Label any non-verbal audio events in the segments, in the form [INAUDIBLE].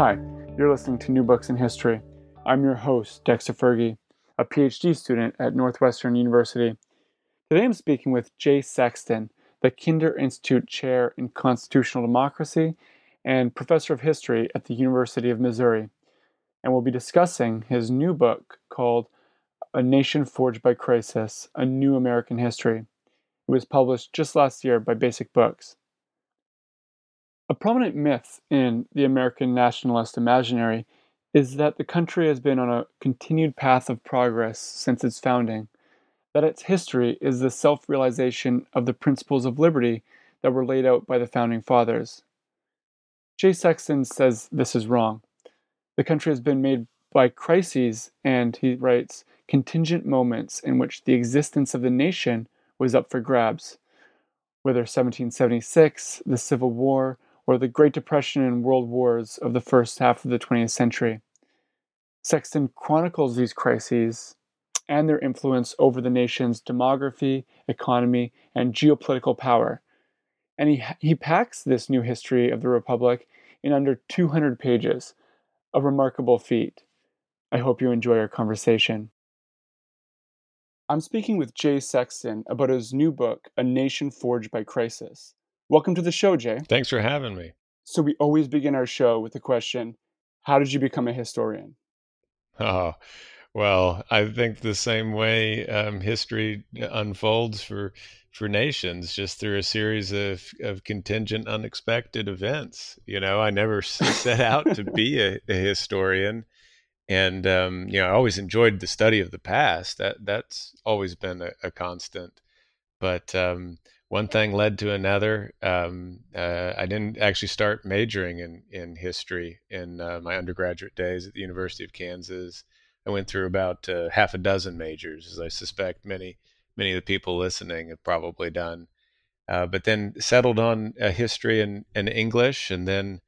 Hi, you're listening to New Books in History. I'm your host, Dexter Fergie, a PhD student at Northwestern University. Today I'm speaking with Jay Sexton, the Kinder Institute Chair in Constitutional Democracy and Professor of History at the University of Missouri. And we'll be discussing his new book called A Nation Forged by Crisis A New American History. It was published just last year by Basic Books. A prominent myth in the American nationalist imaginary is that the country has been on a continued path of progress since its founding, that its history is the self realization of the principles of liberty that were laid out by the founding fathers. Jay Sexton says this is wrong. The country has been made by crises and, he writes, contingent moments in which the existence of the nation was up for grabs. Whether 1776, the Civil War, or the Great Depression and World Wars of the first half of the 20th century. Sexton chronicles these crises and their influence over the nation's demography, economy, and geopolitical power. And he, he packs this new history of the Republic in under 200 pages, a remarkable feat. I hope you enjoy our conversation. I'm speaking with Jay Sexton about his new book, A Nation Forged by Crisis. Welcome to the show, Jay. Thanks for having me. So, we always begin our show with the question How did you become a historian? Oh, well, I think the same way um, history unfolds for for nations, just through a series of, of contingent, unexpected events. You know, I never set out to be a, a historian, and um, you know, I always enjoyed the study of the past. That that's always been a, a constant. But um, one thing led to another. Um, uh, I didn't actually start majoring in in history in uh, my undergraduate days at the University of Kansas. I went through about uh, half a dozen majors, as I suspect many many of the people listening have probably done. Uh, but then settled on uh, history and, and English, and then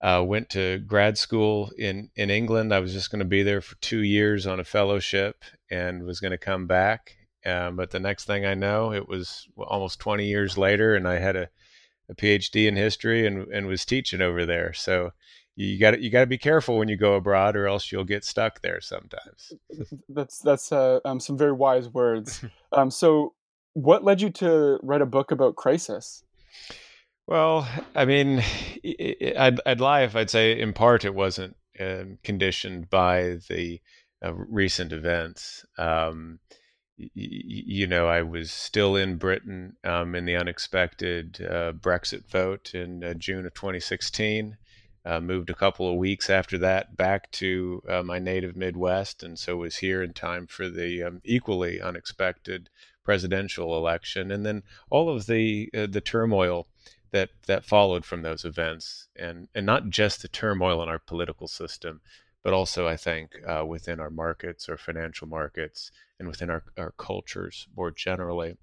uh, went to grad school in in England. I was just going to be there for two years on a fellowship, and was going to come back um, but the next thing I know, it was almost 20 years later, and I had a, a PhD in history and, and was teaching over there. So you got you got to be careful when you go abroad, or else you'll get stuck there sometimes. [LAUGHS] that's that's uh, um, some very wise words. [LAUGHS] um, so, what led you to write a book about crisis? Well, I mean, I'd, I'd lie if I'd say in part it wasn't um, conditioned by the uh, recent events. Um, you know, I was still in Britain um, in the unexpected uh, Brexit vote in uh, June of 2016. Uh, moved a couple of weeks after that back to uh, my native Midwest, and so was here in time for the um, equally unexpected presidential election, and then all of the uh, the turmoil that that followed from those events, and and not just the turmoil in our political system, but also I think uh, within our markets, our financial markets, and within our, our cultures more generally.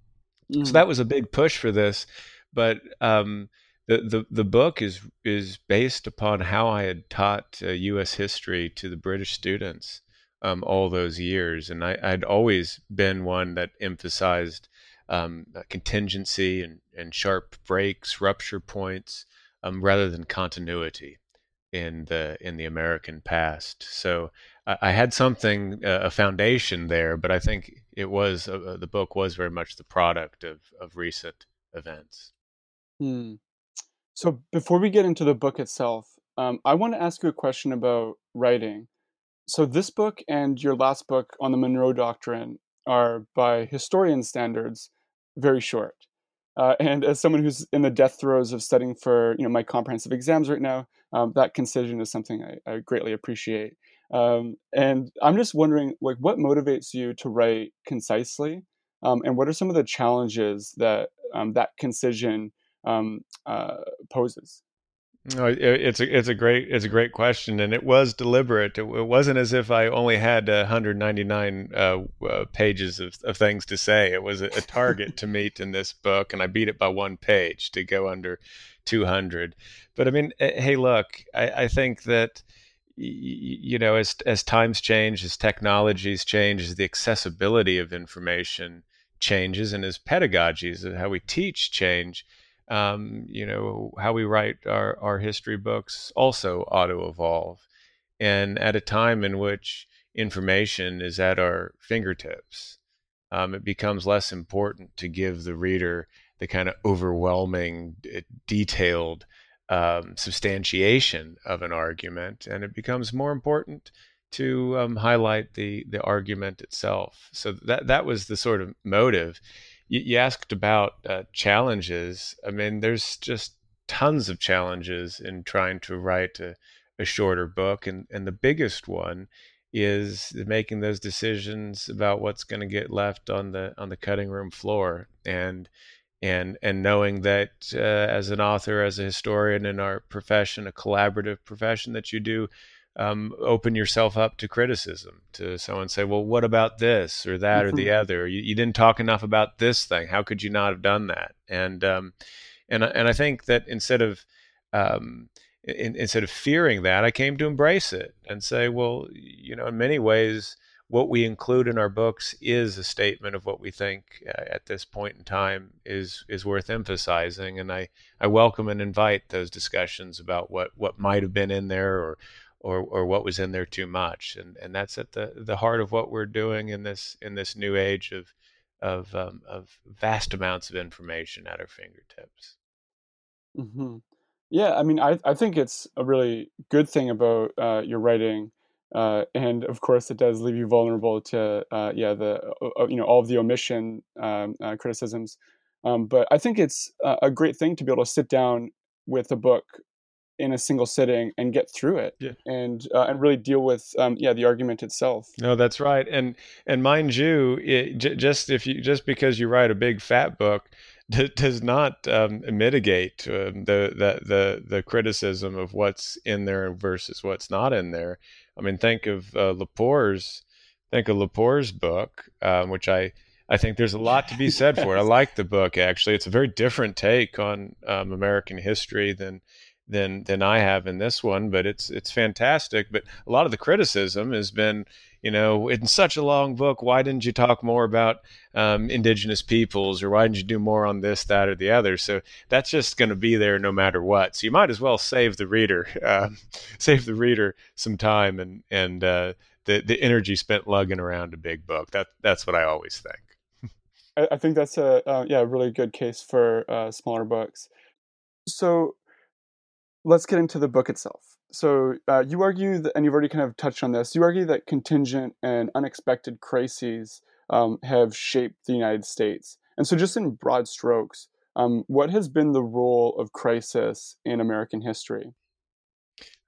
Mm. So that was a big push for this, but um, the, the the book is is based upon how I had taught uh, U.S. history to the British students um, all those years, and I, I'd always been one that emphasized um, contingency and, and sharp breaks, rupture points, um, rather than continuity in the in the American past. So I, I had something uh, a foundation there, but I think it was uh, uh, the book was very much the product of of recent events. Hmm. So before we get into the book itself, um, I want to ask you a question about writing. So this book and your last book on the Monroe Doctrine are, by historian standards, very short. Uh, and as someone who's in the death throes of studying for you know my comprehensive exams right now, um, that concision is something I, I greatly appreciate. Um, and I'm just wondering, like, what motivates you to write concisely, um, and what are some of the challenges that um, that concision um, uh, poses? No, it's a it's a great it's a great question, and it was deliberate. It, it wasn't as if I only had 199 uh, uh, pages of, of things to say. It was a, a target to meet in this book, and I beat it by one page to go under 200. But I mean, eh, hey, look, I, I think that you know, as as times change, as technologies change, as the accessibility of information changes, and as pedagogies, and how we teach change um, you know, how we write our, our history books also auto evolve. And at a time in which information is at our fingertips, um, it becomes less important to give the reader the kind of overwhelming, detailed um, substantiation of an argument, and it becomes more important to um, highlight the the argument itself. So that that was the sort of motive you, you asked about uh, challenges. I mean, there's just tons of challenges in trying to write a, a shorter book, and and the biggest one is making those decisions about what's going to get left on the on the cutting room floor and and and knowing that uh, as an author as a historian in our profession a collaborative profession that you do um, open yourself up to criticism to someone say well what about this or that mm-hmm. or the mm-hmm. other you, you, didn't talk enough about this thing how could you not have done that and um, and and I think that instead of um, in, instead of fearing that I came to embrace it and say well you know in many ways what we include in our books is a statement of what we think uh, at this point in time is is worth emphasizing and I, I welcome and invite those discussions about what what might have been in there or or or what was in there too much and and that's at the the heart of what we're doing in this in this new age of of um, of vast amounts of information at our fingertips mm-hmm. yeah i mean I, I think it's a really good thing about uh, your writing uh, and of course it does leave you vulnerable to uh, yeah the uh, you know all of the omission um, uh, criticisms. Um, but i think it's a great thing to be able to sit down with a book in a single sitting and get through it yeah. and uh, and really deal with um, yeah the argument itself. No that's right and and mind you it, j- just if you just because you write a big fat book d- does not um, mitigate um, the, the the the criticism of what's in there versus what's not in there i mean think of uh, Lepore's think of Lepore's book um, which i I think there's a lot to be said for it. I [LAUGHS] like the book actually. It's a very different take on um, American history than than than I have in this one, but it's it's fantastic. But a lot of the criticism has been, you know, in such a long book, why didn't you talk more about um, indigenous peoples, or why didn't you do more on this, that, or the other? So that's just going to be there no matter what. So you might as well save the reader, uh, [LAUGHS] save the reader some time and and uh, the the energy spent lugging around a big book. That that's what I always think. I, think that's a uh, yeah really good case for uh, smaller books. So let's get into the book itself. So uh, you argue that, and you've already kind of touched on this. You argue that contingent and unexpected crises um, have shaped the United States. And so, just in broad strokes, um, what has been the role of crisis in American history?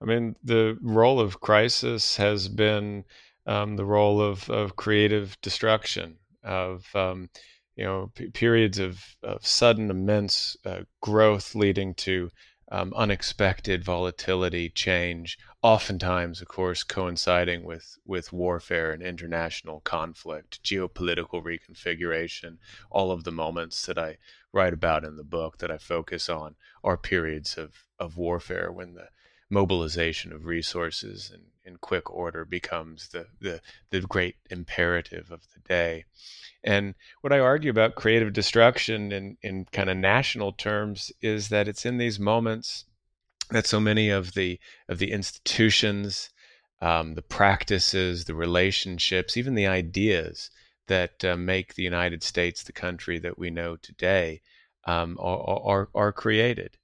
I mean, the role of crisis has been um, the role of, of creative destruction, of um, you know p- periods of, of sudden immense uh, growth leading to um, unexpected volatility, change, oftentimes, of course, coinciding with, with warfare and international conflict, geopolitical reconfiguration. All of the moments that I write about in the book that I focus on are periods of, of warfare when the mobilization of resources in, in quick order becomes the, the, the great imperative of the day. And what I argue about creative destruction in, in kind of national terms is that it's in these moments that so many of the of the institutions, um, the practices, the relationships, even the ideas that uh, make the United States the country that we know today um, are, are, are created.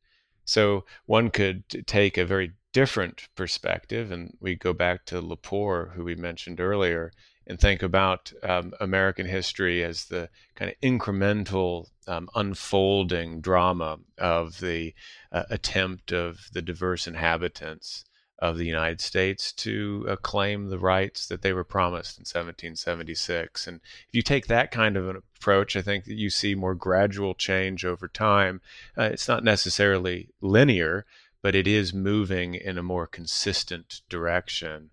So one could take a very different perspective, and we go back to Lepore, who we mentioned earlier, and think about um, American history as the kind of incremental um, unfolding drama of the uh, attempt of the diverse inhabitants of the United States to uh, claim the rights that they were promised in 1776. And if you take that kind of an approach, I think that you see more gradual change over time. Uh, it's not necessarily linear, but it is moving in a more consistent direction.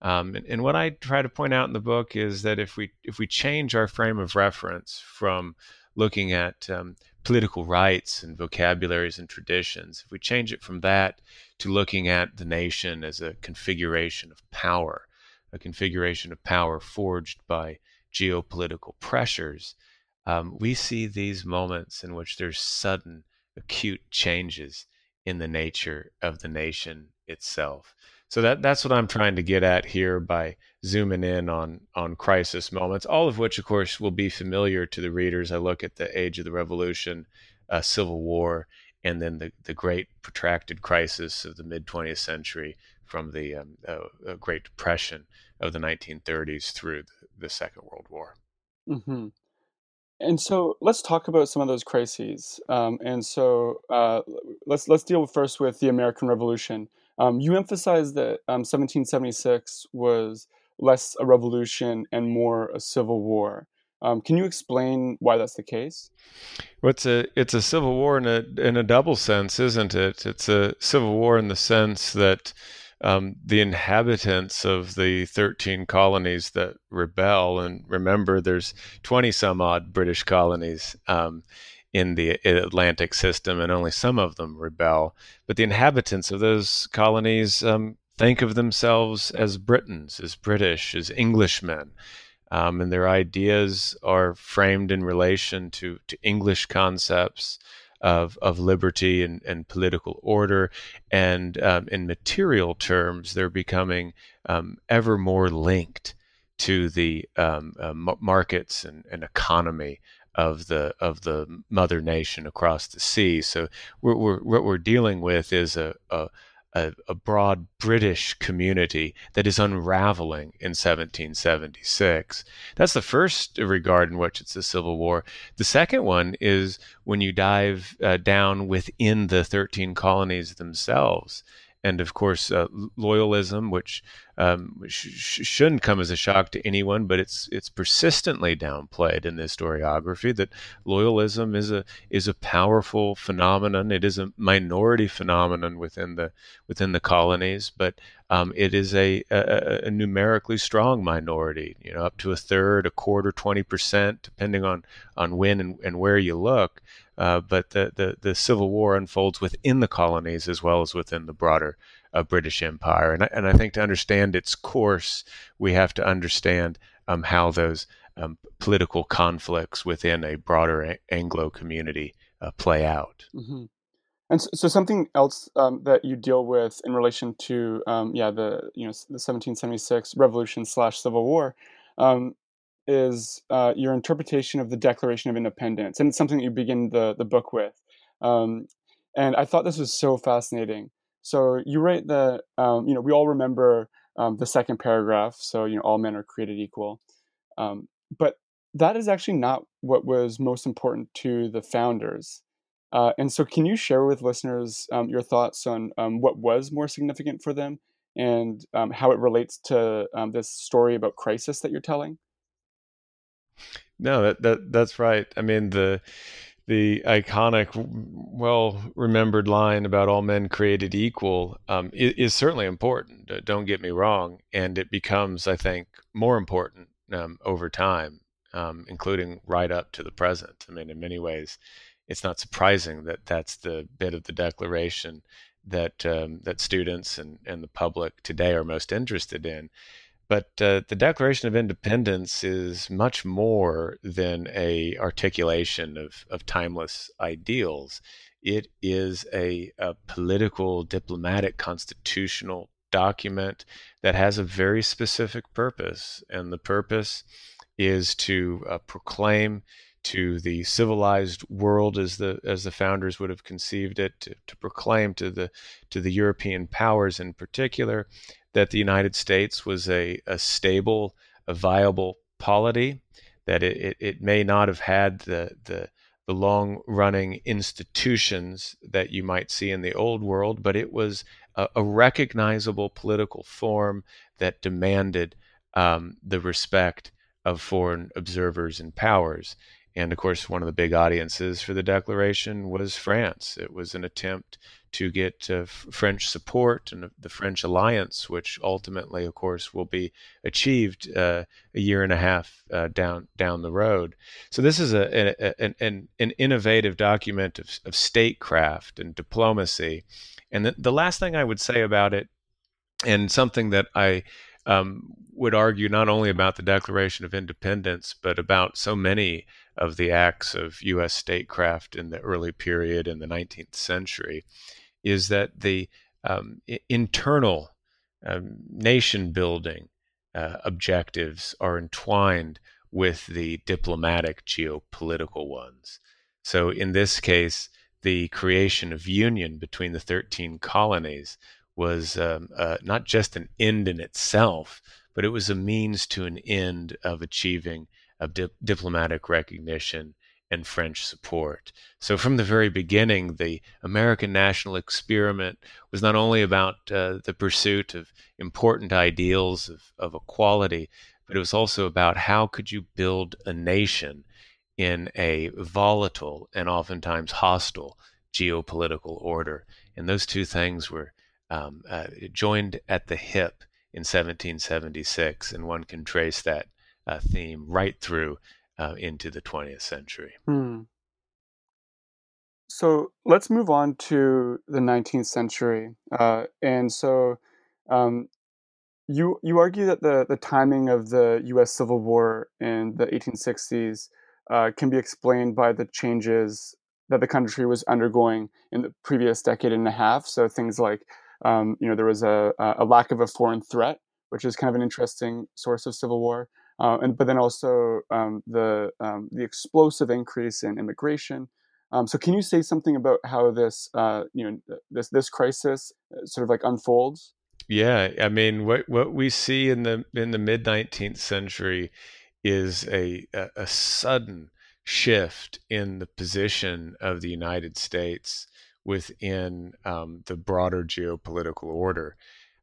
Um, and, and, what I try to point out in the book is that if we if we change our frame of reference from looking at um, political rights and vocabularies and traditions, if we change it from that to looking at the nation as a configuration of power, a configuration of power forged by geopolitical pressures, um, we see these moments in which there's sudden, acute changes in the nature of the nation itself. So that that's what I'm trying to get at here by zooming in on on crisis moments, all of which, of course, will be familiar to the readers. I look at the age of the Revolution, uh, Civil War, and then the the great protracted crisis of the mid 20th century, from the um, uh, Great Depression of the 1930s through the, the Second World War. Mm-hmm. And so let's talk about some of those crises. Um, and so uh, let's let's deal first with the American Revolution. Um, you emphasize that um, 1776 was less a revolution and more a civil war. Um, can you explain why that's the case? Well, it's a it's a civil war in a in a double sense, isn't it? It's a civil war in the sense that um, the inhabitants of the 13 colonies that rebel, and remember, there's 20 some odd British colonies. Um, in the Atlantic system, and only some of them rebel. But the inhabitants of those colonies um, think of themselves as Britons, as British, as Englishmen. Um, and their ideas are framed in relation to, to English concepts of, of liberty and, and political order. And um, in material terms, they're becoming um, ever more linked to the um, uh, markets and, and economy of the of the mother nation across the sea. So we're, we're, what we're dealing with is a, a a, a, broad British community that is unraveling in 1776. That's the first regard in which it's a civil war. The second one is when you dive uh, down within the 13 colonies themselves and of course uh, loyalism, which um, sh- shouldn't come as a shock to anyone, but it's it's persistently downplayed in this historiography that loyalism is a is a powerful phenomenon. It is a minority phenomenon within the within the colonies, but um, it is a, a, a, numerically strong minority. You know, up to a third, a quarter, twenty percent, depending on on when and, and where you look. Uh, but the, the, the Civil War unfolds within the colonies as well as within the broader uh, British Empire. And I, and I think to understand its course, we have to understand um, how those um, political conflicts within a broader Anglo community uh, play out. Mm-hmm. And so, so, something else um, that you deal with in relation to, um, yeah, the you know the 1776 Revolution slash Civil War, um, is uh, your interpretation of the Declaration of Independence, and it's something that you begin the the book with. Um, and I thought this was so fascinating. So you write that um, you know we all remember um, the second paragraph. So you know all men are created equal, but that is actually not what was most important to the founders. Uh, and so, can you share with listeners um, your thoughts on um, what was more significant for them and how it relates to this story about crisis that you're telling? No, that, that that's right. I mean the the iconic, well remembered line about all men created equal um, is, is, certainly important. Don't get me wrong, and it becomes, I think, more important um, over time, um, including right up to the present. I mean, in many ways, it's not surprising that that's the bit of the Declaration that um, that students and, and the public today are most interested in. But uh, the Declaration of Independence is much more than a articulation of, of timeless ideals. It is a, a political, diplomatic, constitutional document that has a very specific purpose, and the purpose is to uh, proclaim to the civilized world as the as the founders would have conceived it to, to proclaim to the to the European powers in particular that the United States was a, a stable, a viable polity, that it, it, it may not have had the, the, the long running institutions that you might see in the old world, but it was a, a recognizable political form that demanded um, the respect of foreign observers and powers. And of course, one of the big audiences for the declaration was France. It was an attempt to get uh, French support and the French alliance, which ultimately, of course, will be achieved uh, a year and a half uh, down down the road. So this is a, a an, an innovative document of, of statecraft and diplomacy. And the, the last thing I would say about it, and something that I um, would argue not only about the Declaration of Independence, but about so many of the acts of U.S. statecraft in the early period in the 19th century, is that the um, internal um, nation building uh, objectives are entwined with the diplomatic geopolitical ones. So, in this case, the creation of union between the 13 colonies was um, uh, not just an end in itself, but it was a means to an end of achieving of di- diplomatic recognition and French support. So, from the very beginning, the American national experiment was not only about uh, the pursuit of important ideals of, of equality, but it was also about how could you build a nation in a volatile and oftentimes hostile geopolitical order. And those two things were um, uh, joined at the hip in 1776, and one can trace that uh, theme right through uh, into the 20th century. Hmm. So let's move on to the 19th century. Uh, and so um, you you argue that the, the timing of the U.S. Civil War in the 1860s uh, can be explained by the changes that the country was undergoing in the previous decade and a half. So things like um, you know there was a, a lack of a foreign threat, which is kind of an interesting source of civil war uh, and but then also um, the um, the explosive increase in immigration. Um, so, can you say something about how this uh, you know this this crisis uh, sort of like unfolds? Yeah, I mean, what what we see in the in the mid nineteenth century is a, a, a sudden shift in the position of the United States within um, the broader geopolitical order.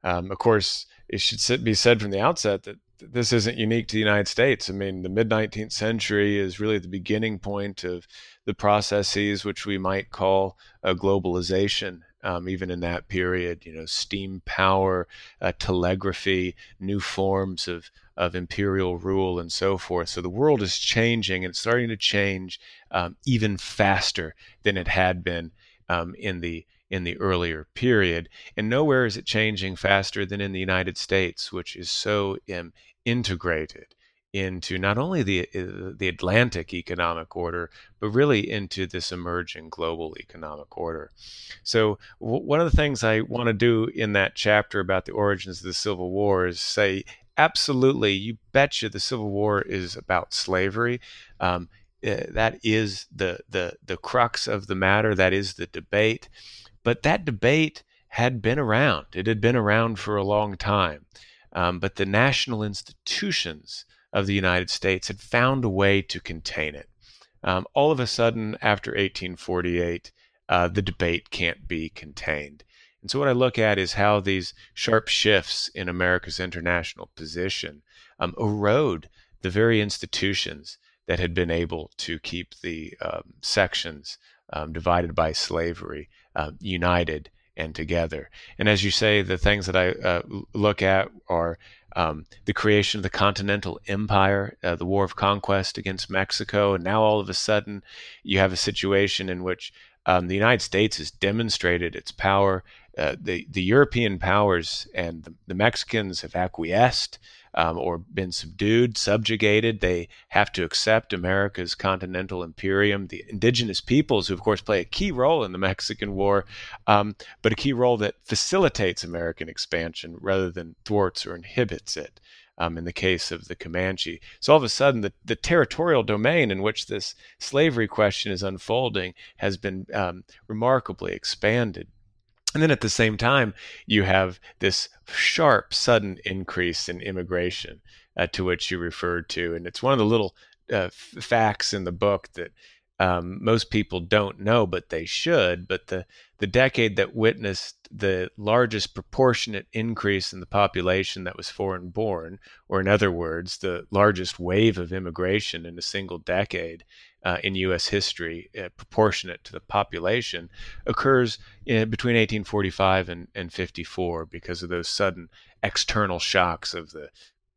Um, of course, it should be said from the outset that this isn't unique to the United States. I mean, the mid 19th century is really the beginning point of the processes which we might call a globalization. Um, even in that period, you know, steam power, uh, telegraphy, new forms of of imperial rule, and so forth. So the world is changing, and it's starting to change um, even faster than it had been um, in the in the earlier period. And nowhere is it changing faster than in the United States, which is so um, integrated into not only the uh, the Atlantic economic order, but really into this emerging global economic order. So w- one of the things I want to do in that chapter about the origins of the Civil War is say, absolutely, you betcha, the Civil War is about slavery. Um, uh, that is the the the crux of the matter. That is the debate. But that debate had been around. It had been around for a long time. Um, but the national institutions of the United States had found a way to contain it. Um, all of a sudden, after 1848, uh, the debate can't be contained. And so, what I look at is how these sharp shifts in America's international position um, erode the very institutions that had been able to keep the um, sections um, divided by slavery uh, united and together. And as you say, the things that I uh, look at are um, the creation of the Continental Empire, uh, the War of Conquest against Mexico, and now all of a sudden you have a situation in which um, the United States has demonstrated its power. Uh, the the European powers and the, the Mexicans have acquiesced um, or been subdued, subjugated. They have to accept America's continental imperium. The indigenous peoples, who of course play a key role in the Mexican War, um, but a key role that facilitates American expansion rather than thwarts or inhibits it. Um, in the case of the Comanche. So all of a sudden, the, the territorial domain in which this slavery question is unfolding has been um, remarkably expanded. And then at the same time, you have this sharp, sudden increase in immigration uh, to which you referred to. And it's one of the little uh, f- facts in the book that um, most people don't know, but they should. But the the decade that witnessed the largest proportionate increase in the population that was foreign born, or in other words, the largest wave of immigration in a single decade uh, in U.S. history, uh, proportionate to the population, occurs in, between 1845 and, and 54 because of those sudden external shocks of the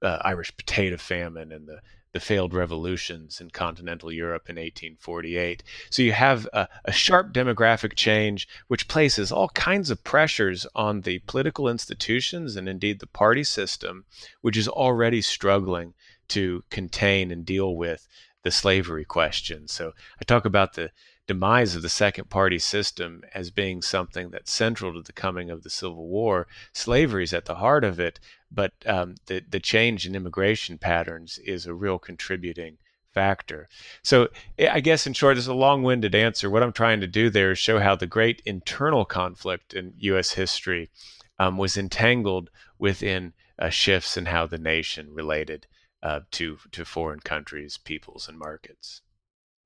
uh, Irish potato famine and the the failed revolutions in continental Europe in 1848. So you have a, a, sharp demographic change, which places all kinds of pressures on the political institutions and indeed the party system, which is already struggling to contain and deal with the slavery question. So I talk about the demise of the second party system as being something that's central to the coming of the Civil War. Slavery is at the heart of it, but um, the the change in immigration patterns is a real contributing factor. So I guess in short, it's a long-winded answer. What I'm trying to do there is show how the great internal conflict in U.S. history um, was entangled within uh, shifts in how the nation related uh, to to foreign countries, peoples, and markets.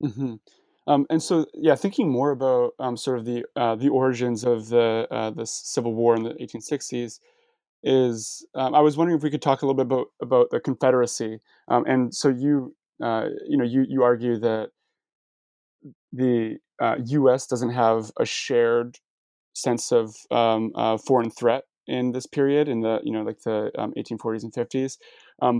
Mm-hmm. Um, and so, yeah, thinking more about um, sort of the uh, the origins of the uh, the Civil War in the 1860s is um, I was wondering if we could talk a little bit about about the Confederacy. Um, and so you uh, you know you you argue that the U.S. Uh, doesn't have a shared sense of um, uh, foreign threat in this period in the you know like the 1840s um, and 50s,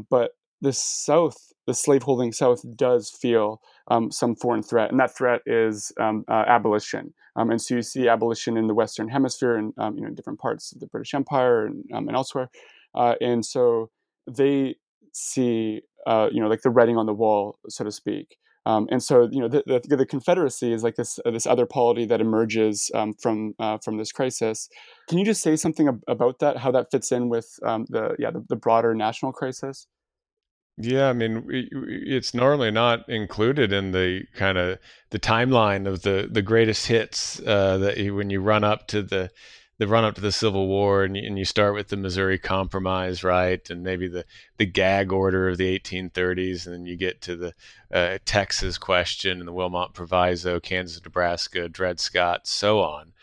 but the South, the slaveholding South, does feel um, some foreign threat, and that threat is um, uh, abolition. Um, and so you see abolition in the Western Hemisphere and um, you know in different parts of the British Empire and, um, and elsewhere. Uh, and so they see uh, you know like the writing on the wall, so to speak. Um, and so you know the, the, the, Confederacy is like this uh, this other polity that emerges from uh, from this crisis. Can you just say something ab- about that? How that fits in with the yeah the, the broader national crisis? Yeah, I mean, it's normally not included in the kind of the timeline of the the greatest hits uh, that you, when you run up to the the run up to the Civil War and you, and you start with the Missouri Compromise, right, and maybe the the gag order of the 1830s, and then you get to the uh, Texas question and the Wilmot Proviso, Kansas, Nebraska, Dred Scott, so on.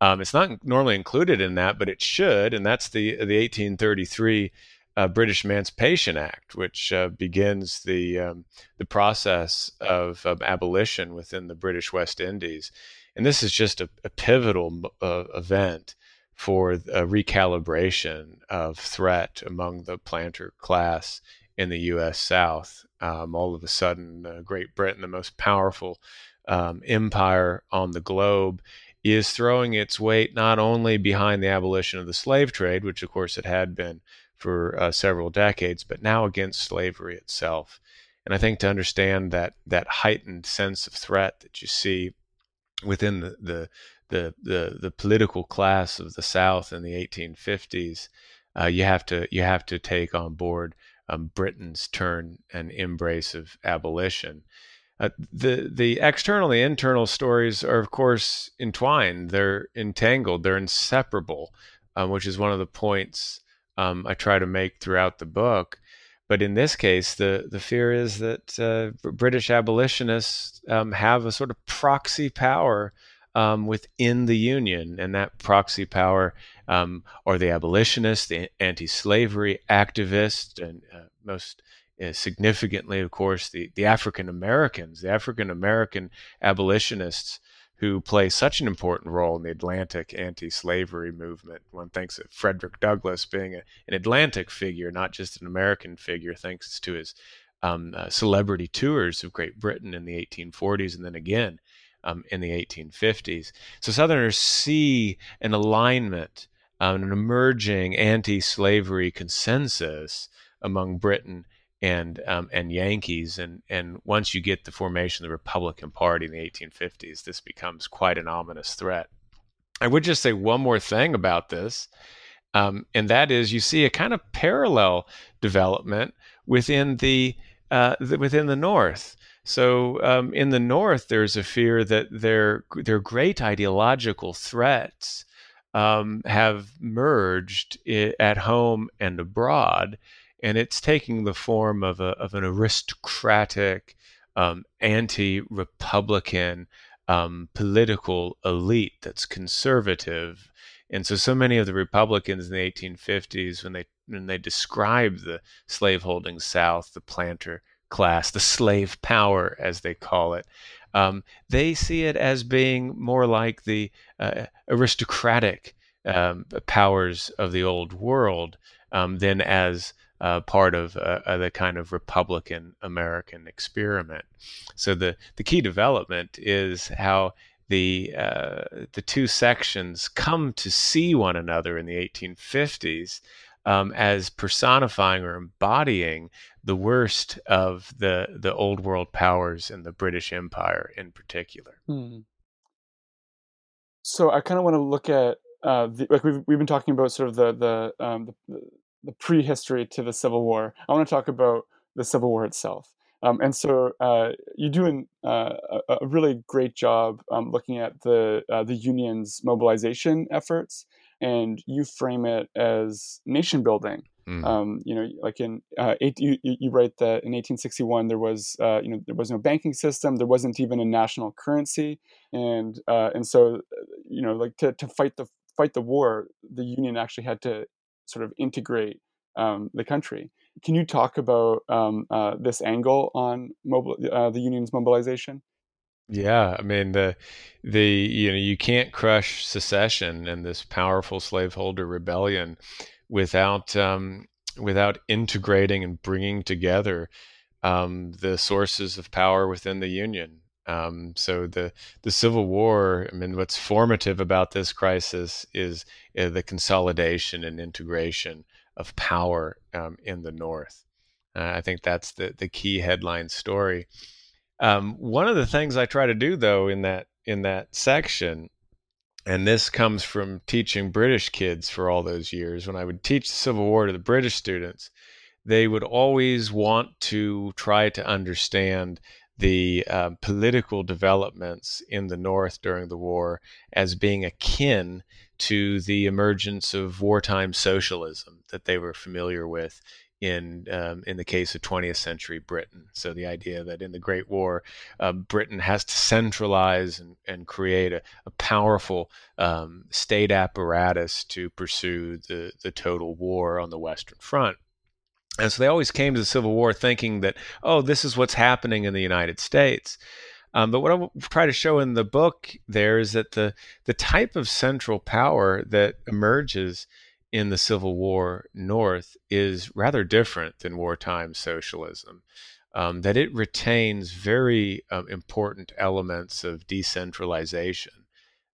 Um, it's not normally included in that, but it should, and that's the the 1833 uh, British Emancipation Act, which uh, begins the um, the process of, of, abolition within the British West Indies, and this is just a, a pivotal uh, event for a recalibration of threat among the planter class in the U.S. South. Um, all of a sudden, uh, Great Britain, the most powerful um, empire on the globe, is throwing its weight not only behind the abolition of the slave trade, which of course it had been for uh, several decades, but now against slavery itself. And I think to understand that that heightened sense of threat that you see within the the the the, the political class of the South in the 1850s, uh, you have to you have to take on board um, Britain's turn and embrace of abolition. Uh, the the external the internal stories are of course entwined. They're entangled. They're inseparable, um, which is one of the points um, I try to make throughout the book. But in this case, the, the fear is that uh, British abolitionists um, have a sort of proxy power um, within the Union, and that proxy power um, are the abolitionists, the anti-slavery activists, and uh, most uh, significantly, of course, the, the African Americans, the African American abolitionists who play such an important role in the Atlantic anti slavery movement. One thinks of Frederick Douglass being a, an Atlantic figure, not just an American figure, thanks to his um, uh, celebrity tours of Great Britain in the 1840s and then again um, in the 1850s. So Southerners see an alignment, um, an emerging anti slavery consensus among Britain and um, and Yankees, and and once you get the formation of the Republican Party in the 1850s, this becomes quite an ominous threat. I would just say one more thing about this, um, and that is you see a kind of parallel development within the, uh, the within the North. So um, in the North, there's a fear that their their great ideological threats um, have merged at home and abroad and it's taking the form of, a, of an aristocratic um, anti-republican um, political elite that's conservative. And so, so many of the Republicans in the 1850s, when they when they describe the slaveholding South, the planter class, the slave power, as they call it, um, they see it as being more like the uh, aristocratic um, powers of the old world um, than as uh, part of uh, the kind of Republican American experiment. So the the key development is how the uh, the two sections come to see one another in the 1850s um, as personifying or embodying the worst of the the old world powers and the British Empire in particular. Hmm. So I kind of want to look at uh, the, like we've we've been talking about sort of the the um, the, the prehistory to the Civil War. I want to talk about the Civil War itself. Um, and so uh, you do an, uh, a, really great job um, looking at the uh, the union's mobilization efforts, and you frame it as nation building. Mm. Um, you know, like in uh, eight, you, you, write that in 1861 there was uh, you know there was no banking system, there wasn't even a national currency, and uh, and so you know like to, to fight the fight the war, the union actually had to sort of integrate um, the country. Can you talk about um, uh, this angle on uh, the union's mobilization? Yeah, I mean the the you know you can't crush secession and this powerful slaveholder rebellion without um, without integrating and bringing together um, the sources of power within the union. Um, so the the Civil War, I mean, what's formative about this crisis is uh, the consolidation and integration of power um, in the North. Uh, I think that's the the key headline story. Um, one of the things I try to do, though, in that in that section, and this comes from teaching British kids for all those years, when I would teach the Civil War to the British students, they would always want to try to understand the uh, political developments in the North during the war as being akin to the emergence of wartime socialism that they were familiar with in um, in the case of 20th century Britain. So the idea that in the Great War, uh, Britain has to centralize and, and create a, a powerful um, state apparatus to pursue the, the total war on the Western Front. And so they always came to the Civil War thinking that, oh, this is what's happening in the United States. Um, but what I try to show in the book there is that the the type of central power that emerges in the Civil War North is rather different than wartime socialism. Um, that it retains very um, important elements of decentralization,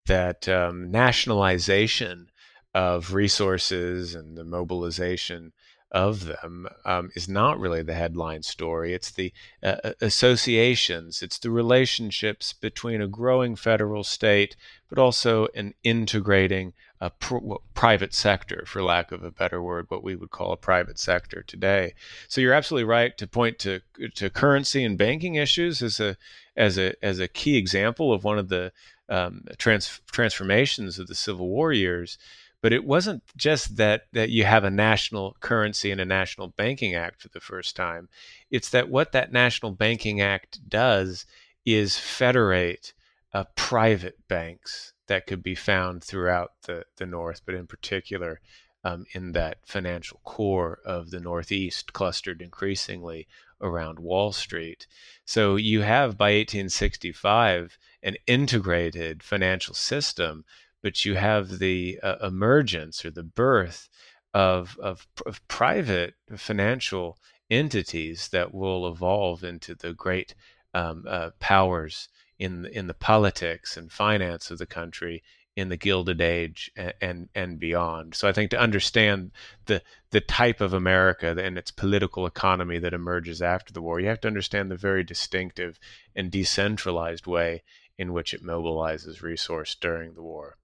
that um, nationalization of resources and the mobilization of them um, is not really the headline story. It's the uh, uh, associations, it's the relationships between a growing federal state, but also an integrating uh, pr- private sector, for lack of a better word, what we would call a private sector today. So you're absolutely right to point to to currency and banking issues as a as a as a key example of one of the um, trans- transformations of the Civil War years. But it wasn't just that that you have a national currency and a national banking act for the first time. It's that what that national banking act does is federate uh, private banks that could be found throughout the, the North, but in particular um, in that financial core of the Northeast, clustered increasingly around Wall Street. So you have by 1865 an integrated financial system but you have the uh, emergence or the birth of, of, of private financial entities that will evolve into the great um, uh, powers in in the politics and finance of the country in the Gilded Age and, and, and beyond. So I think to understand the the type of America and its political economy that emerges after the war, you have to understand the very distinctive and decentralized way in which it mobilizes resource during the war.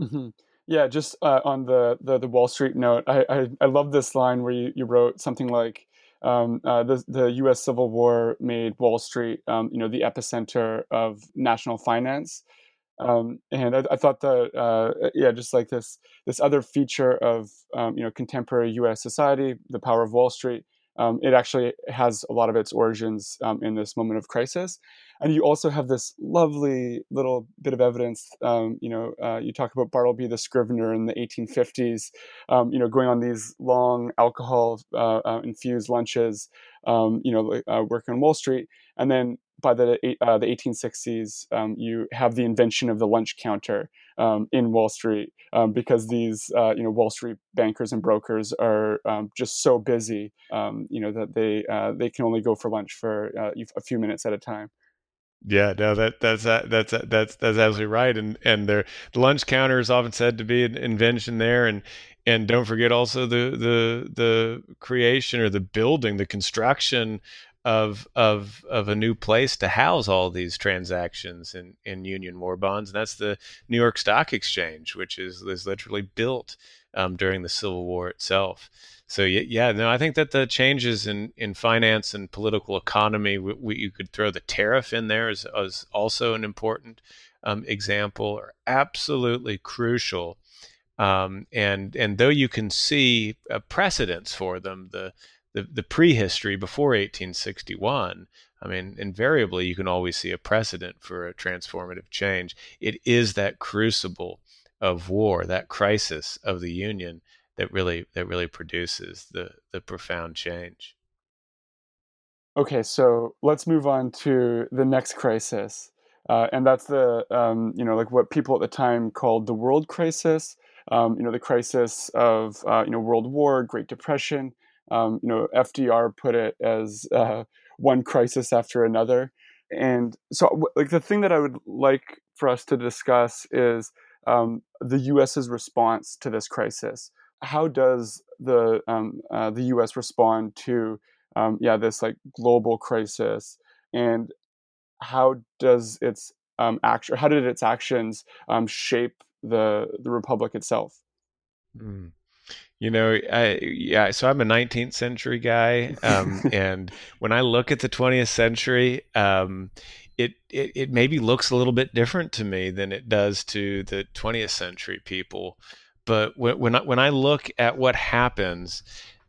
Mm-hmm. Yeah, just uh, on the, the, the Wall Street note, I, I, I love this line where you, you wrote something like, um, uh, the the U.S. Civil War made Wall Street, um, you know, the epicenter of national finance, um, and I, I, thought that, uh, yeah, just like this this other feature of um, you know contemporary U.S. society, the power of Wall Street, um, it actually has a lot of its origins um, in this moment of crisis. And you also have this lovely little bit of evidence. Um, you know, uh, you talk about Bartleby the Scrivener in the 1850s, um, you know, going on these long alcohol uh, uh, infused lunches, um, you know, uh, working on Wall Street. And then by the uh, the 1860s, um, you have the invention of the lunch counter um, in Wall Street um, because these uh, you know Wall Street bankers and brokers are um, just so busy, um, you know that they uh, they can only go for lunch for uh, a few minutes at a time. Yeah, no, that that's that's that's that's absolutely right, and and the lunch counter is often said to be an invention there, and and don't forget also the the the creation or the building, the construction of of of a new place to house all these transactions in in Union war bonds, and that's the New York Stock Exchange, which is is literally built um, during the Civil War itself. So yeah, no, I think that the changes in in finance and political economy, we, we, you could throw the tariff in there as, as also an important um, example, are absolutely crucial. Um, and and though you can see uh, precedents for them, the the, the prehistory before 1861, I mean, invariably you can always see a precedent for a transformative change. It is that crucible of war, that crisis of the Union that really that really produces the the profound change. Okay, so let's move on to the next crisis, uh, and that's the um, you know like what people at the time called the world crisis. Um, you know the crisis of uh, you know World War, Great Depression, um, you know, FDR put it as uh, one crisis after another. And so, like, the thing that I would like for us to discuss is um, the U.S.'s response to this crisis. How does the um, uh, the U.S. respond to um, yeah this like global crisis, and how does its um, action how did its actions um, shape the the republic itself? Mm. You know, I, yeah. So I'm a 19th century guy, um, [LAUGHS] and when I look at the 20th century, um, it, it it maybe looks a little bit different to me than it does to the 20th century people. But when when I, when I look at what happens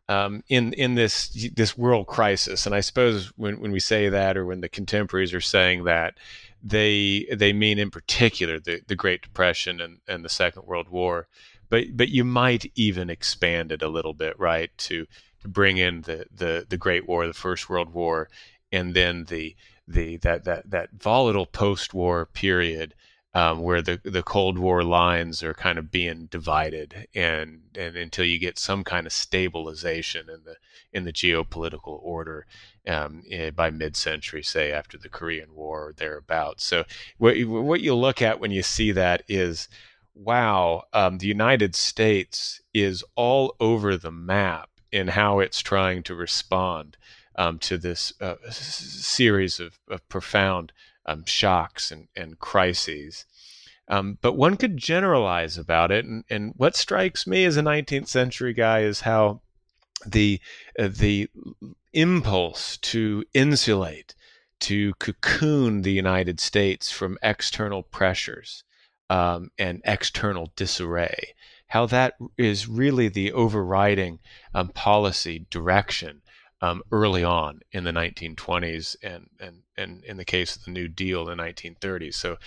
um, in in this this world crisis, and I suppose when when we say that, or when the contemporaries are saying that, they they mean in particular the the Great Depression and and the Second World War but but you might even expand it a little bit, right? To to bring in the the the Great War, the First World War, and then the the that that that volatile post-war period um, where the the Cold War lines are kind of being divided, and and until you get some kind of stabilization in the in the geopolitical order um, eh, by mid-century, say after the Korean War or thereabouts. So what what you look at when you see that is wow, um, the United States is all over the map in how it's trying to respond um, to this uh, series of, of profound um, shocks and, and crises. Um, but one could generalize about it, and, and, what strikes me as a 19th century guy is how the uh, the impulse to insulate, to cocoon the United States from external pressures, um, and external disarray, how that is really the overriding um, policy direction um, early on in the 1920s and, and, and in the case of the New Deal in the 1930s. So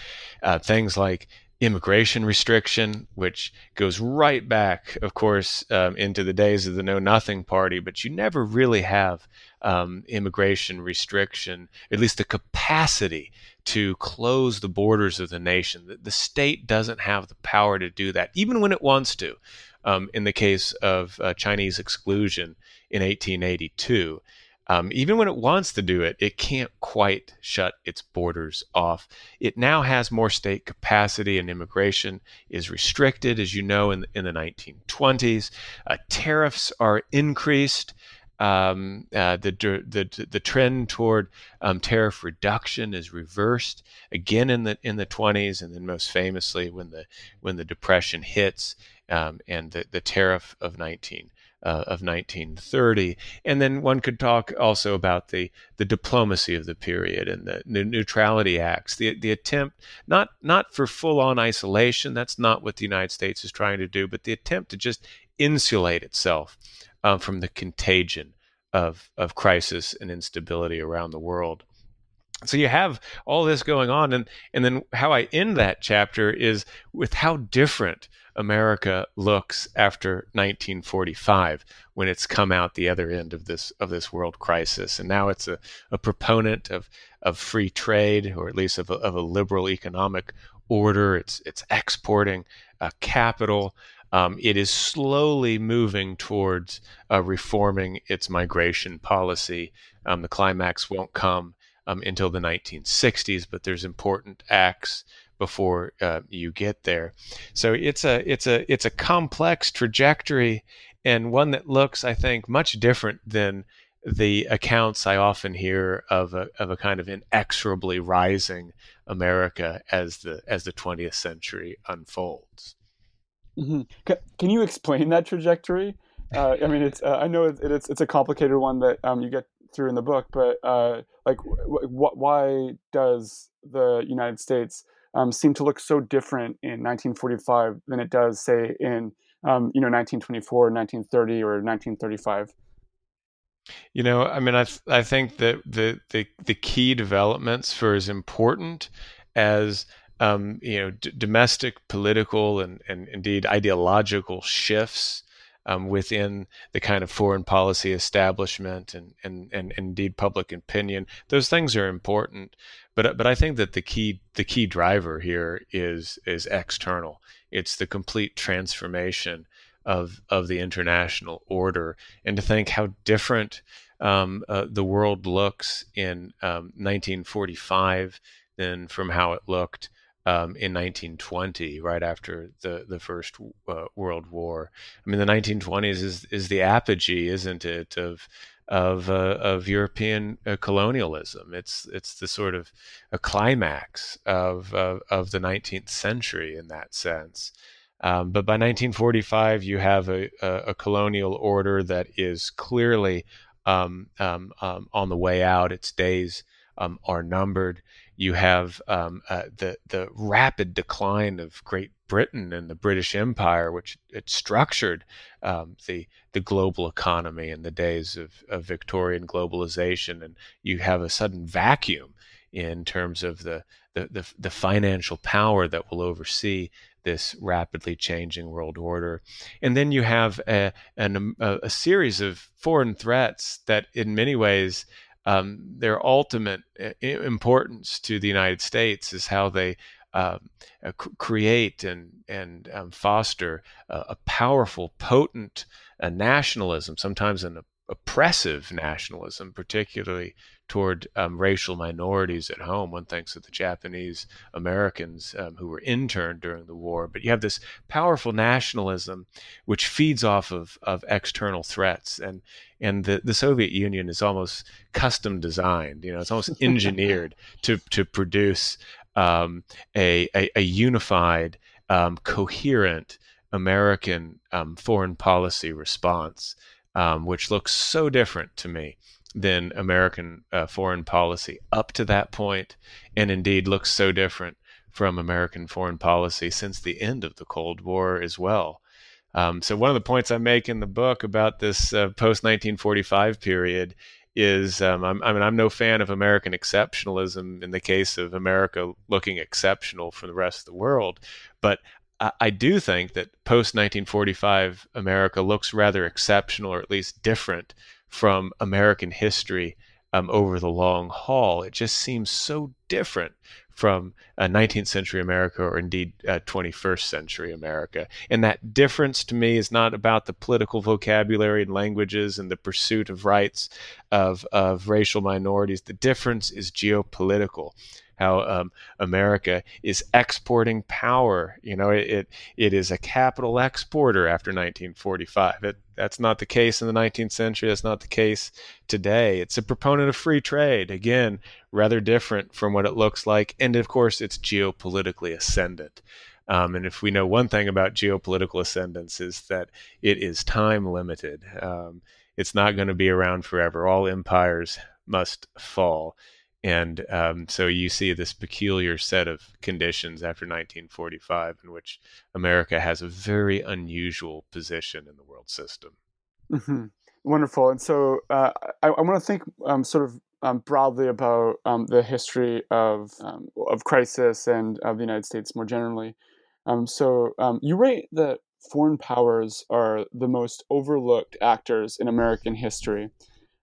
uh, things like immigration restriction, which goes right back, of course, um, into the days of the Know Nothing Party, but you never really have um, immigration restriction, at least the capacity to close the borders of the nation. The, the, state doesn't have the power to do that, even when it wants to. Um, in the case of uh, Chinese exclusion in 1882, um, even when it wants to do it, it can't quite shut its borders off. It now has more state capacity, and immigration is restricted, as you know, in, in the 1920s. Uh, tariffs are increased. Um, uh, the, the the trend toward um, tariff reduction is reversed again in the in the 20s, and then most famously when the when the depression hits um, and the, the tariff of 19 uh, of 1930. And then one could talk also about the, the diplomacy of the period and the, the neutrality acts, the, the attempt not not for full on isolation. That's not what the United States is trying to do, but the attempt to just insulate itself um, from the contagion of of crisis and instability around the world. So you have all this going on, and and then how I end that chapter is with how different America looks after 1945 when it's come out the other end of this of this world crisis, and now it's a, a proponent of of free trade, or at least of a, of a liberal economic order. It's it's exporting uh, capital. Um, it is slowly moving towards uh, reforming its migration policy. Um, the climax won't come um, until the 1960s, but there's important acts before uh, you get there. So it's a it's a it's a complex trajectory and one that looks, I think, much different than the accounts I often hear of a, of a kind of inexorably rising America as the as the 20th century unfolds. Mm-hmm. Can, can, you explain that trajectory? Uh, I mean, it's uh, I know it's, it's, it's a complicated one that um, you get through in the book, but uh, like, why does the United States um, seem to look so different in 1945 than it does, say, in um, you know 1924, 1930, or 1935? You know, I mean, I th- I think that the, the the key developments for as important as um, you know d- domestic, political, and and indeed ideological shifts um, within the kind of foreign policy establishment and, and, and, indeed public opinion. Those things are important, but but I think that the key the key driver here is is external. It's the complete transformation of of the international order, and to think how different um, uh, the world looks in um, 1945 than from how it looked um, in 1920, right after the the First uh, World War. I mean, the 1920s is is the apogee, isn't it, of of uh, of European uh, colonialism. It's it's the sort of a climax of of, of the 19th century in that sense. Um, but by 1945, you have a, a, a, colonial order that is clearly um, um, um on the way out. Its days um, are numbered you have um, uh, the the rapid decline of Great Britain and the British Empire, which it structured um, the the global economy in the days of, of Victorian globalization, and you have a sudden vacuum in terms of the the, the, the financial power that will oversee this rapidly changing world order. And then you have a, an, a, a series of foreign threats that, in many ways, um, their ultimate uh, importance to the United States is how they uh create and and um, foster a, a, powerful, potent uh, nationalism, sometimes an oppressive nationalism, particularly toward um, racial minorities at home. One thinks of the Japanese Americans um, who were interned during the war, but you have this powerful nationalism which feeds off of, of external threats. And, and the, the Soviet Union is almost custom designed, you know, it's almost [LAUGHS] engineered to, to produce um, a, a, a, unified, um, coherent American um, foreign policy response. Um, which looks so different to me than American uh, foreign policy up to that point, and indeed looks so different from American foreign policy since the end of the Cold War as well. Um, so, one of the points I make in the book about this uh, post 1945 period is um, I mean, I'm no fan of American exceptionalism in the case of America looking exceptional for the rest of the world, but I, do think that post 1945 America looks rather exceptional, or at least different from American history um, over the long haul. It just seems so different from uh, 19th century America or indeed uh, 21st century America. And that difference to me is not about the political vocabulary and languages and the pursuit of rights of, of racial minorities. The difference is geopolitical how um, America is exporting power. You know, it, it, it is a capital exporter after 1945. It, that's not the case in the 19th century. That's not the case today. It's a proponent of free trade. Again, rather different from what it looks like. And of course, it's geopolitically ascendant. Um, and if we know one thing about geopolitical ascendance is that it is time limited. Um, it's not going to be around forever. All empires must fall. And um, so you see this peculiar set of conditions after 1945 in which America has a very unusual position in the world system. Mm-hmm. wonderful. And so uh, I, I want to think um, sort of um, broadly about um, the history of um, of crisis and of the United States more generally. Um, so you write that foreign powers are the most overlooked actors in American history.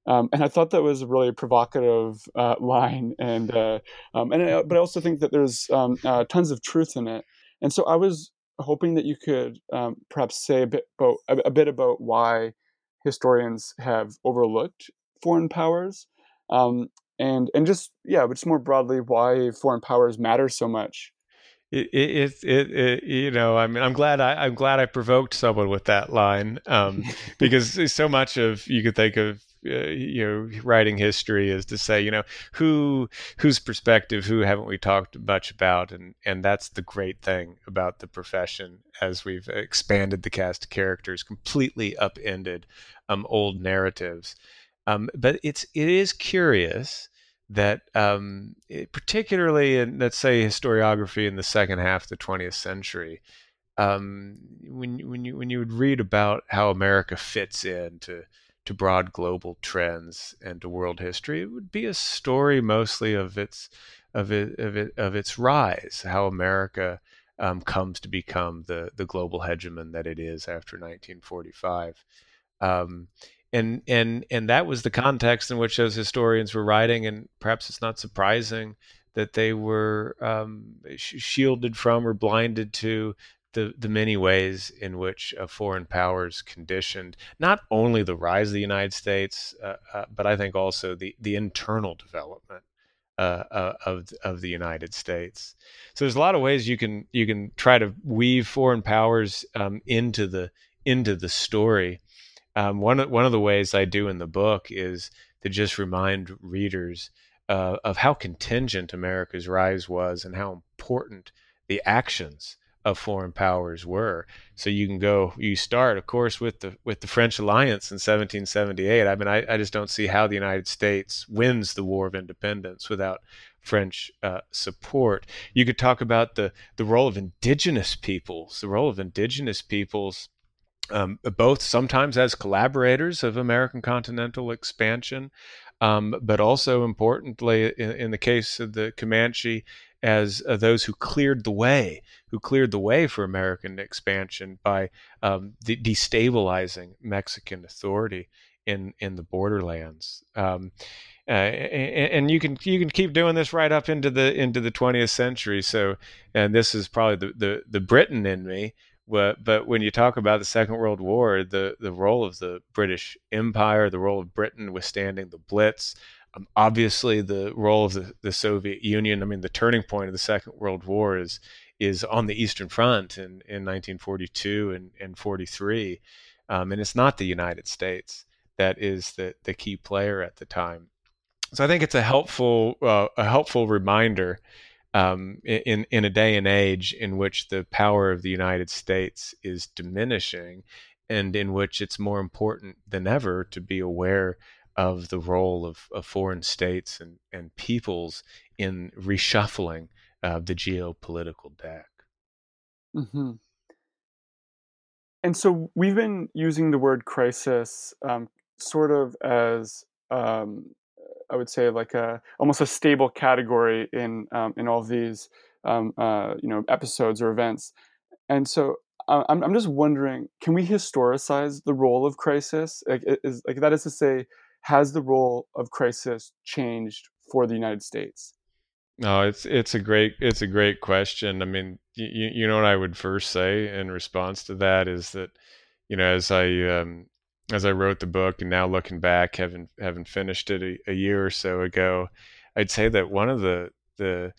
Um, and I thought that was a really provocative uh, line, and uh, um, and I, but I also think that there's um, uh, tons of truth in it. And so I was hoping that you could um, perhaps say a bit about a, a, bit about why historians have overlooked foreign powers, um, and and just yeah, but just more broadly why foreign powers matter so much it, it, it, it, you know, I mean, I'm glad I, I'm glad I provoked someone with that line, um, [LAUGHS] because so much of you could think of, uh, you know, writing history is to say, you know, who, whose perspective, who haven't we talked much about, and and that's the great thing about the profession as we've expanded the cast of characters, completely upended um, old narratives, um, but it's it is curious that um, it, particularly in let's say historiography in the second half of the 20th century um, when when you when you would read about how America fits into to broad global trends and to world history it would be a story mostly of its of it of it of its rise how America um, comes to become the the global hegemon that it is after 1945 um, and and and that was the context in which those historians were writing and perhaps it's not surprising that they were um, shielded from or blinded to the, the many ways in which foreign powers conditioned not only the rise of the United States, uh, uh, but I think also the, the internal development uh, uh, of of the United States. So there's a lot of ways you can you can try to weave foreign powers um, into the into the story um, one one of the ways I do in the book is to just remind readers uh, of how contingent America's rise was and how important the actions of foreign powers were. So you can go, you start, of course, with the with the French alliance in 1778. I mean, I, I just don't see how the United States wins the War of Independence without French uh, support. You could talk about the the role of indigenous peoples, the role of indigenous peoples um, both sometimes as collaborators of American continental expansion, um, but also importantly, in, in, the case of the Comanche, as uh, those who cleared the way, who cleared the way for American expansion by um, de- destabilizing Mexican authority in in the borderlands. Um, uh, and, you can you can keep doing this right up into the into the 20th century. So, and this is probably the the, the in me but, but when you talk about the Second World War, the, the role of the British Empire, the role of Britain withstanding the Blitz, um, obviously the role of the, the Soviet Union. I mean, the turning point of the Second World War is is on the Eastern Front in, in 1942 and, and 43. Um, and it's not the United States that is the, the key player at the time. So I think it's a helpful uh, a helpful reminder um, in in a day and age in which the power of the United States is diminishing, and in which it's more important than ever to be aware of the role of, of foreign states and, and peoples in reshuffling uh, the geopolitical deck. Mm-hmm. And so we've been using the word crisis um, sort of as um, I would say like a almost a stable category in um, in all of these um, uh, you know episodes or events. And so uh, I'm I'm just wondering, can we historicize the role of crisis? Like, is like that is to say, has the role of crisis changed for the United States? No, it's it's a great it's a great question. I mean, you you know what I would first say in response to that is that you know as I um, as I wrote the book and now looking back, having having finished it a, a, year or so ago, I'd say that one of the the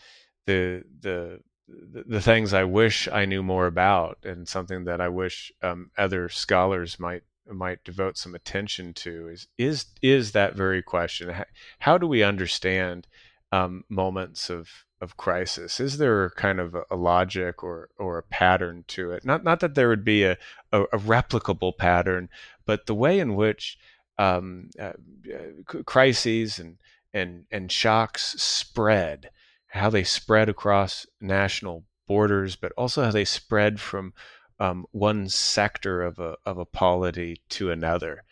the the the things I wish I knew more about, and something that I wish um, other scholars might might devote some attention to, is is is that very question: how, how do we understand um, moments of of crisis? Is there kind of a, a, logic or or a pattern to it? Not not that there would be a, a, a replicable pattern, but the way in which um, uh, uh crises and and and shocks spread, how they spread across national borders, but also how they spread from um, one sector of a of a polity to another,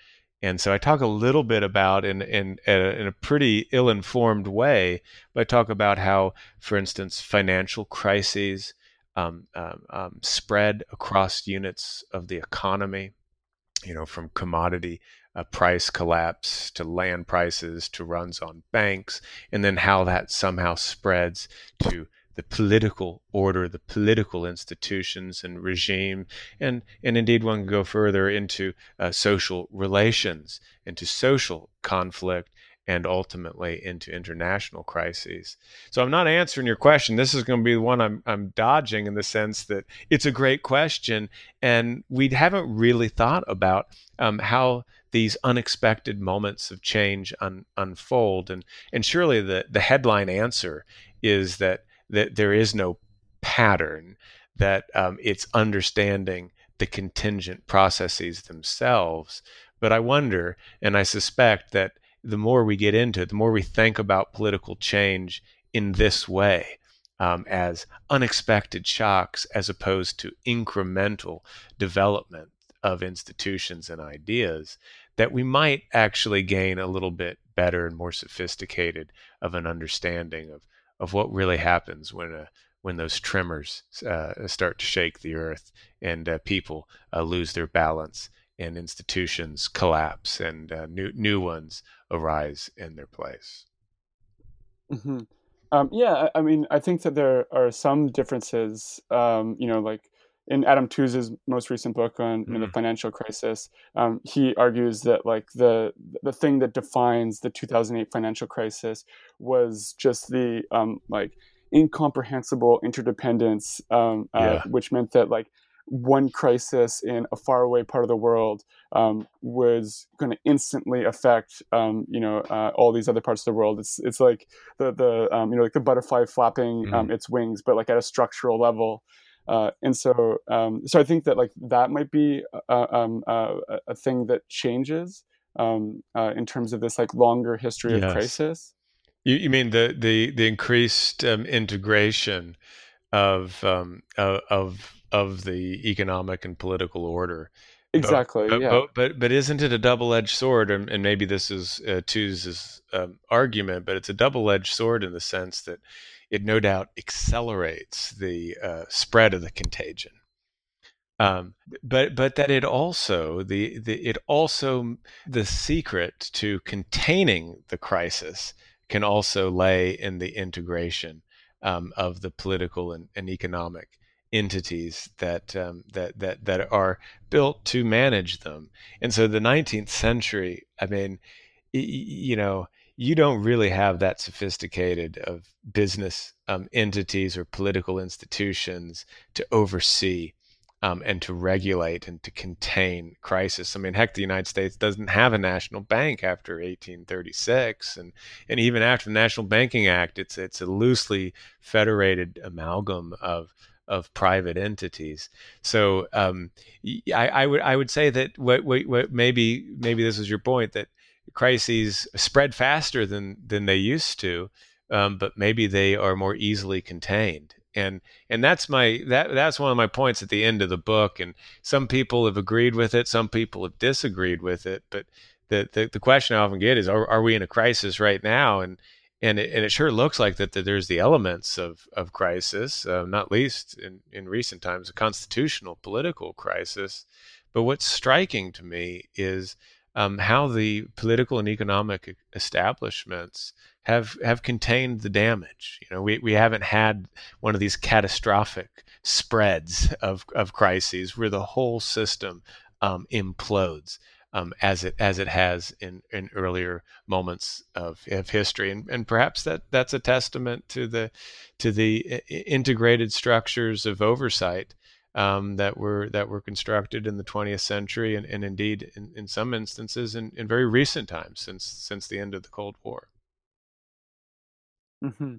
And so I talk a little bit about, in, in, in a pretty ill informed way, but I talk about how, for instance, financial crises um, um, um, spread across units of the economy, you know, from commodity uh, price collapse to land prices to runs on banks, and then how that somehow spreads to the political order, the political institutions and regime, and, and indeed one can go further into uh, social relations, into social conflict, and ultimately into international crises. So I'm not answering your question. This is going to be the one I'm, I'm dodging in the sense that it's a great question, and we haven't really thought about um, how these unexpected moments of change un, unfold. And, and surely the, the headline answer is that that there is no pattern, that um, it's understanding the contingent processes themselves. But I wonder, and I suspect that the more we get into it, the more we think about political change in this way, um, as unexpected shocks as opposed to incremental development of institutions and ideas, that we might actually gain a little bit better and more sophisticated of an understanding of of what really happens when a uh, when those tremors uh, start to shake the earth and uh, people uh, lose their balance and institutions collapse and uh, new new ones arise in their place. Mm-hmm. Um, yeah, I, I, mean, I think that there are some differences. Um, you know, like in Adam Tooze's most recent book on mm-hmm. you know, the mm. financial crisis, um, he argues that like the the thing that defines the 2008 financial crisis was just the um, like incomprehensible interdependence, um, uh, yeah. which meant that like one crisis in a faraway part of the world um, was going to instantly affect um, you know uh, all these other parts of the world. It's it's like the the um, you know like the butterfly flapping mm-hmm. its wings, but like at a structural level. Uh, and so, um, so I think that like that might be a, um, a, a thing that changes um, uh, in terms of this like longer history yes. of crisis. You, you, mean the the the increased um, integration of um, of of the economic and political order? Exactly. But, yeah. But, but, but isn't it a double edged sword? And, and, maybe this is uh, Tooze's um, argument, but it's a double edged sword in the sense that it no doubt accelerates the uh, spread of the contagion. Um, but but that it also the, the it also the secret to containing the crisis can also lay in the integration um, of the political and, and economic entities that um, that that that are built to manage them. And so the 19th century, I mean, you know, you don't really have that sophisticated of business um, entities or political institutions to oversee um, and to regulate and to contain crisis. I mean, heck, the United States doesn't have a national bank after 1836, and and even after the National Banking Act, it's it's a loosely federated amalgam of of private entities. So um, I, I, would I would say that what, what, what maybe maybe this is your point that crises spread faster than than they used to, um, but maybe they are more easily contained. And and that's my that that's one of my points at the end of the book. And some people have agreed with it, some people have disagreed with it. But the the, the question I often get is, are, are we in a crisis right now? And and it, and it sure looks like that, that there's the elements of, of crisis, uh, not least in, in recent times, a constitutional political crisis. But what's striking to me is um, how the political and economic establishments have have contained the damage. You know, we, we haven't had one of these catastrophic spreads of, of crises where the whole system um, implodes. Um, as it as it has in, in earlier moments of, of history, and, and perhaps that that's a testament to the to the integrated structures of oversight um, that were that were constructed in the 20th century, and, and indeed in, in some instances in, in very recent times since since the end of the Cold War. Mm-hmm.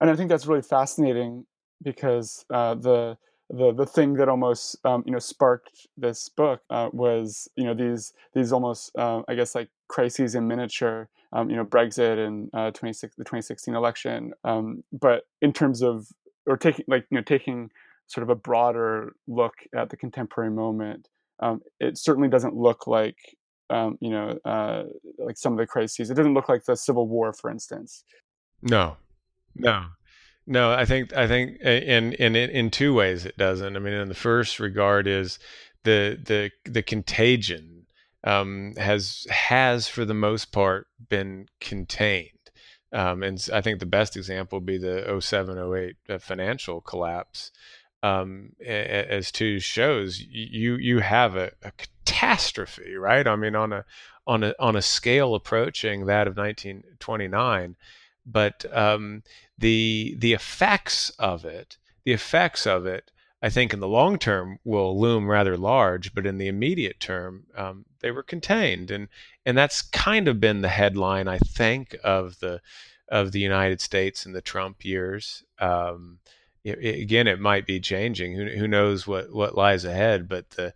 And I think that's really fascinating because uh, the the the thing that almost um, you know sparked this book uh, was you know these these almost uh, I guess like crises in miniature. Um, you know Brexit and uh, 26, the 2016 election. Um, but in terms of or taking like you know taking sort of a broader look at the contemporary moment, um, it certainly doesn't look like um, you know, uh, like some of the crises. It doesn't look like the Civil War, for instance. No, no, no. I think I think in in in two ways it doesn't. I mean, in the first regard is the the the contagion um, has has for the most part been contained. Um, and I think the best example would be the 07 08 uh, financial collapse. Um, as Tooze shows, you you have a, a, catastrophe, right? I mean, on a on a on a scale approaching that of 1929, but um, the the effects of it, the effects of it, I think in the long term will loom rather large, but in the immediate term, um, they were contained, and and that's kind of been the headline, I think, of the of the United States in the Trump years. It, it, again, it might be changing. Who, who knows what, what lies ahead? But the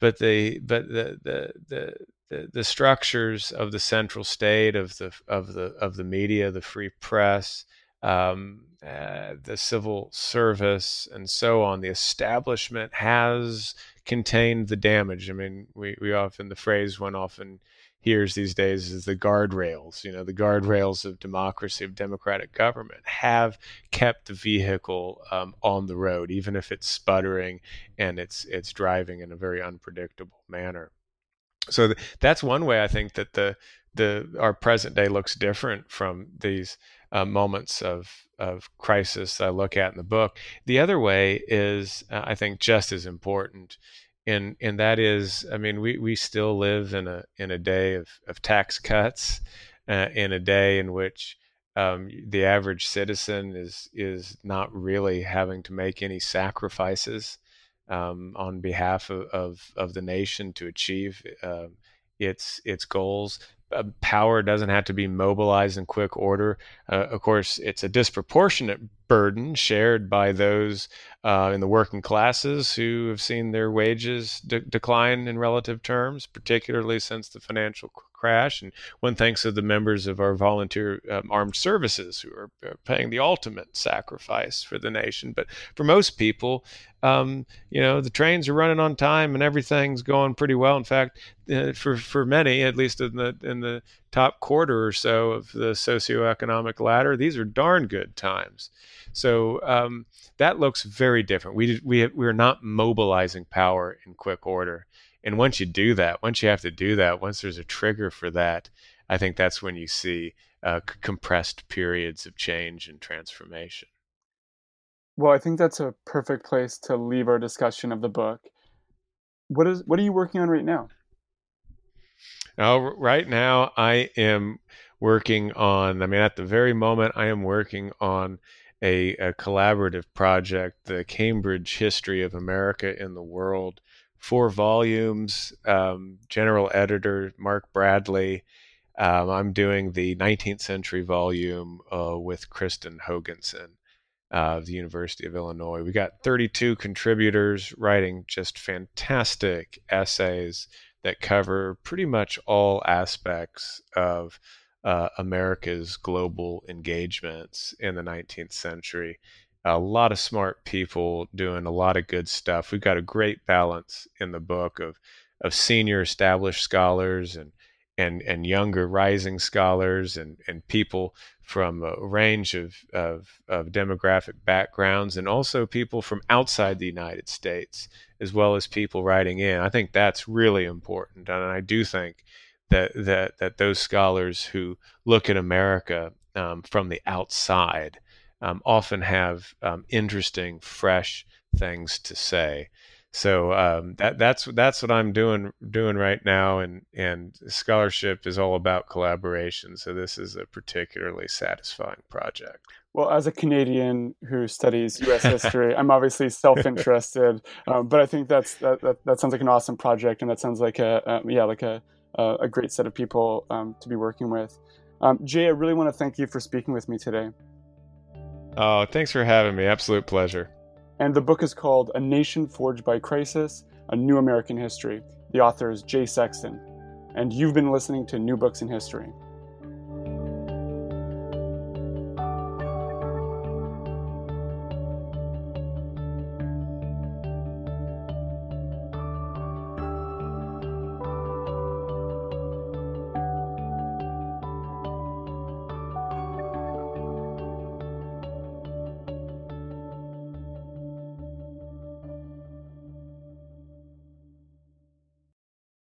but the but the the the the, the structures of the central state of the of the of the media, the free press, um, uh, the civil service, and so on. The establishment has contained the damage. I mean, we we often the phrase one often hears these days is the guardrails. You know, the guardrails of democracy, of democratic government, have kept the vehicle um, on the road, even if it's sputtering and it's it's driving in a very unpredictable manner. So th- that's one way I think that the the our present day looks different from these uh, moments of of crisis I look at in the book. The other way is, uh, I think, just as important and and that is, I mean, we we still live in a in a day of of tax cuts, uh, in a day in which um, the average citizen is is not really having to make any sacrifices um, on behalf of, of, of the nation to achieve uh, its its goals. Uh, power doesn't have to be mobilized in quick order. Uh, of course, it's a disproportionate burden shared by those uh, in the working classes who have seen their wages de- decline in relative terms, particularly since the financial crash. And one thanks to the members of our volunteer um, armed services who are, are, paying the ultimate sacrifice for the nation. But for most people, um, you know, the trains are running on time and everything's going pretty well. In fact, uh, for for many, at least in the in the top quarter or so of the socioeconomic ladder, these are darn good times. So um, that looks very different. We we we are not mobilizing power in quick order. And once you do that, once you have to do that, once there's a trigger for that, I think that's when you see uh, c- compressed periods of change and transformation. Well, I think that's a perfect place to leave our discussion of the book. What is what are you working on right now? Now, right now, I am working on. I mean, at the very moment, I am working on a, a collaborative project, the Cambridge History of America in the World, four volumes. Um, general editor Mark Bradley. Um, I'm doing the 19th century volume uh, with Kristin Hoganson uh, of the University of Illinois. We got 32 contributors writing just fantastic essays that cover pretty much all aspects of uh, America's global engagements in the 19th century a lot of smart people doing a lot of good stuff. We've got a great balance in the book of of senior established scholars and and and younger rising scholars and and people from a range of, of, of demographic backgrounds and also people from outside the United States as well as people writing in. I think that's really important, and I do think that that that those scholars who look at America um, from the outside um, often have um, interesting, fresh things to say. So um, that that's that's what I'm doing doing right now, and and scholarship is all about collaboration. So this is a particularly satisfying project. Well, as a Canadian who studies U.S. [LAUGHS] history, I'm obviously self-interested, [LAUGHS] um, but I think that's that, that, that sounds like an awesome project, and that sounds like a, a yeah like a a great set of people um, to be working with. Um, Jay, I really want to thank you for speaking with me today. Oh, thanks for having me. Absolute pleasure. And the book is called A Nation Forged by Crisis A New American History. The author is Jay Sexton. And you've been listening to New Books in History.